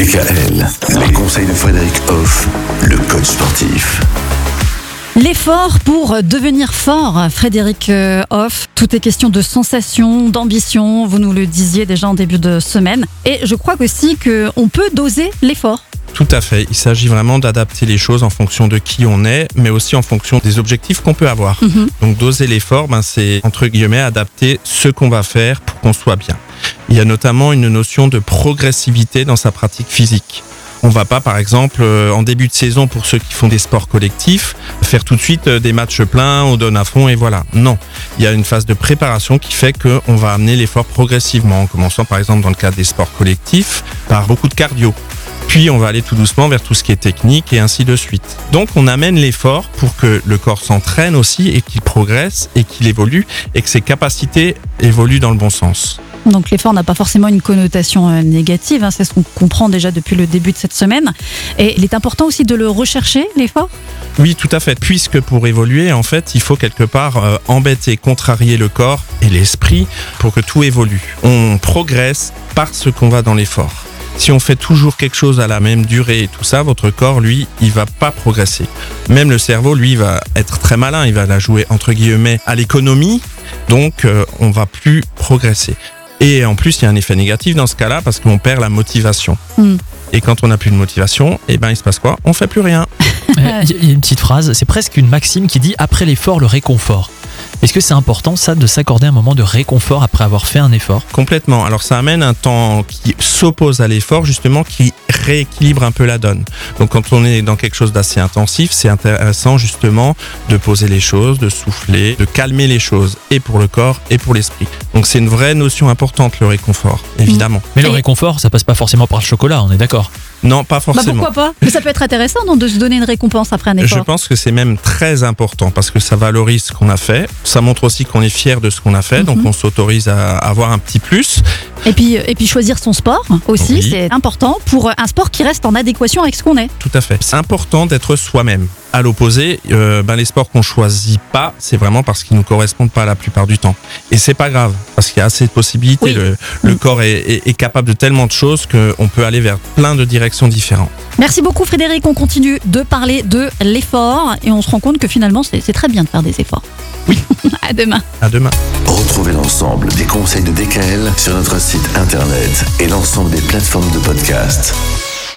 Les conseils de Frédéric Hoff, le coach sportif. L'effort pour devenir fort, Frédéric euh, Hoff. Tout est question de sensation, d'ambition. Vous nous le disiez déjà en début de semaine. Et je crois aussi qu'on peut doser l'effort. Tout à fait. Il s'agit vraiment d'adapter les choses en fonction de qui on est, mais aussi en fonction des objectifs qu'on peut avoir. Mhm. Donc doser l'effort, ben, c'est entre guillemets adapter ce qu'on va faire pour qu'on soit bien. Il y a notamment une notion de progressivité dans sa pratique physique. On va pas, par exemple, euh, en début de saison, pour ceux qui font des sports collectifs, faire tout de suite euh, des matchs pleins, on donne à fond et voilà. Non. Il y a une phase de préparation qui fait qu'on va amener l'effort progressivement, en commençant par exemple dans le cadre des sports collectifs, par beaucoup de cardio. Puis on va aller tout doucement vers tout ce qui est technique et ainsi de suite. Donc on amène l'effort pour que le corps s'entraîne aussi et qu'il progresse et qu'il évolue et que ses capacités évoluent dans le bon sens. Donc l'effort n'a pas forcément une connotation euh, négative. hein. C'est ce qu'on comprend déjà depuis le début de cette semaine. Et il est important aussi de le rechercher, l'effort? Oui, tout à fait. Puisque pour évoluer, en fait, il faut quelque part euh, embêter, contrarier le corps et l'esprit pour que tout évolue. On progresse parce qu'on va dans l'effort. Si on fait toujours quelque chose à la même durée et tout ça, votre corps, lui, il va pas progresser. Même le cerveau, lui, va être très malin. Il va la jouer entre guillemets à l'économie. Donc, euh, on va plus progresser. Et en plus, il y a un effet négatif dans ce cas-là parce qu'on perd la motivation. Hmm. Et quand on n'a plus de motivation, eh ben, il se passe quoi? On fait plus rien. Il y a une petite phrase, c'est presque une maxime qui dit après l'effort, le réconfort. Est-ce que c'est important ça de s'accorder un moment de réconfort après avoir fait un effort? Complètement. Alors ça amène un temps qui s'oppose à l'effort, justement, qui rééquilibre un peu la donne. Donc quand on est dans quelque chose d'assez intensif, c'est intéressant justement de poser les choses, de souffler, de calmer les choses, et pour le corps et pour l'esprit. Donc c'est une vraie notion importante, le réconfort, évidemment. Mais le réconfort, ça passe pas forcément par le chocolat, on est d'accord Non, pas Bah, forcément. pourquoi pas? Mais ça peut être intéressant non, de se donner une récompense après un Je effort. pense que c'est même très important parce que ça valorise ce qu'on a fait. Ça montre aussi qu'on est fier de ce qu'on a fait, donc Mhm. on s'autorise à avoir un petit plus. Et puis, et puis choisir son sport aussi, Oui. c'est important pour un sport qui reste en adéquation avec ce qu'on est. Tout à fait. C'est important d'être soi-même. À l'opposé, euh, ben les sports qu'on choisit pas, c'est vraiment parce qu'ils nous correspondent pas la plupart du temps. Et c'est pas grave, parce qu'il y a assez de possibilités. Oui. Le, le corps est, est- est capable de tellement de choses qu'on peut aller vers plein de directions différentes. Merci beaucoup Frédéric, on continue de parler de l'effort et on se rend compte que finalement c'est c'est très bien de faire des efforts. Oui. à demain. À demain. Retrouvez l'ensemble des conseils de Sur notre site internet et l'ensemble des plateformes de podcast.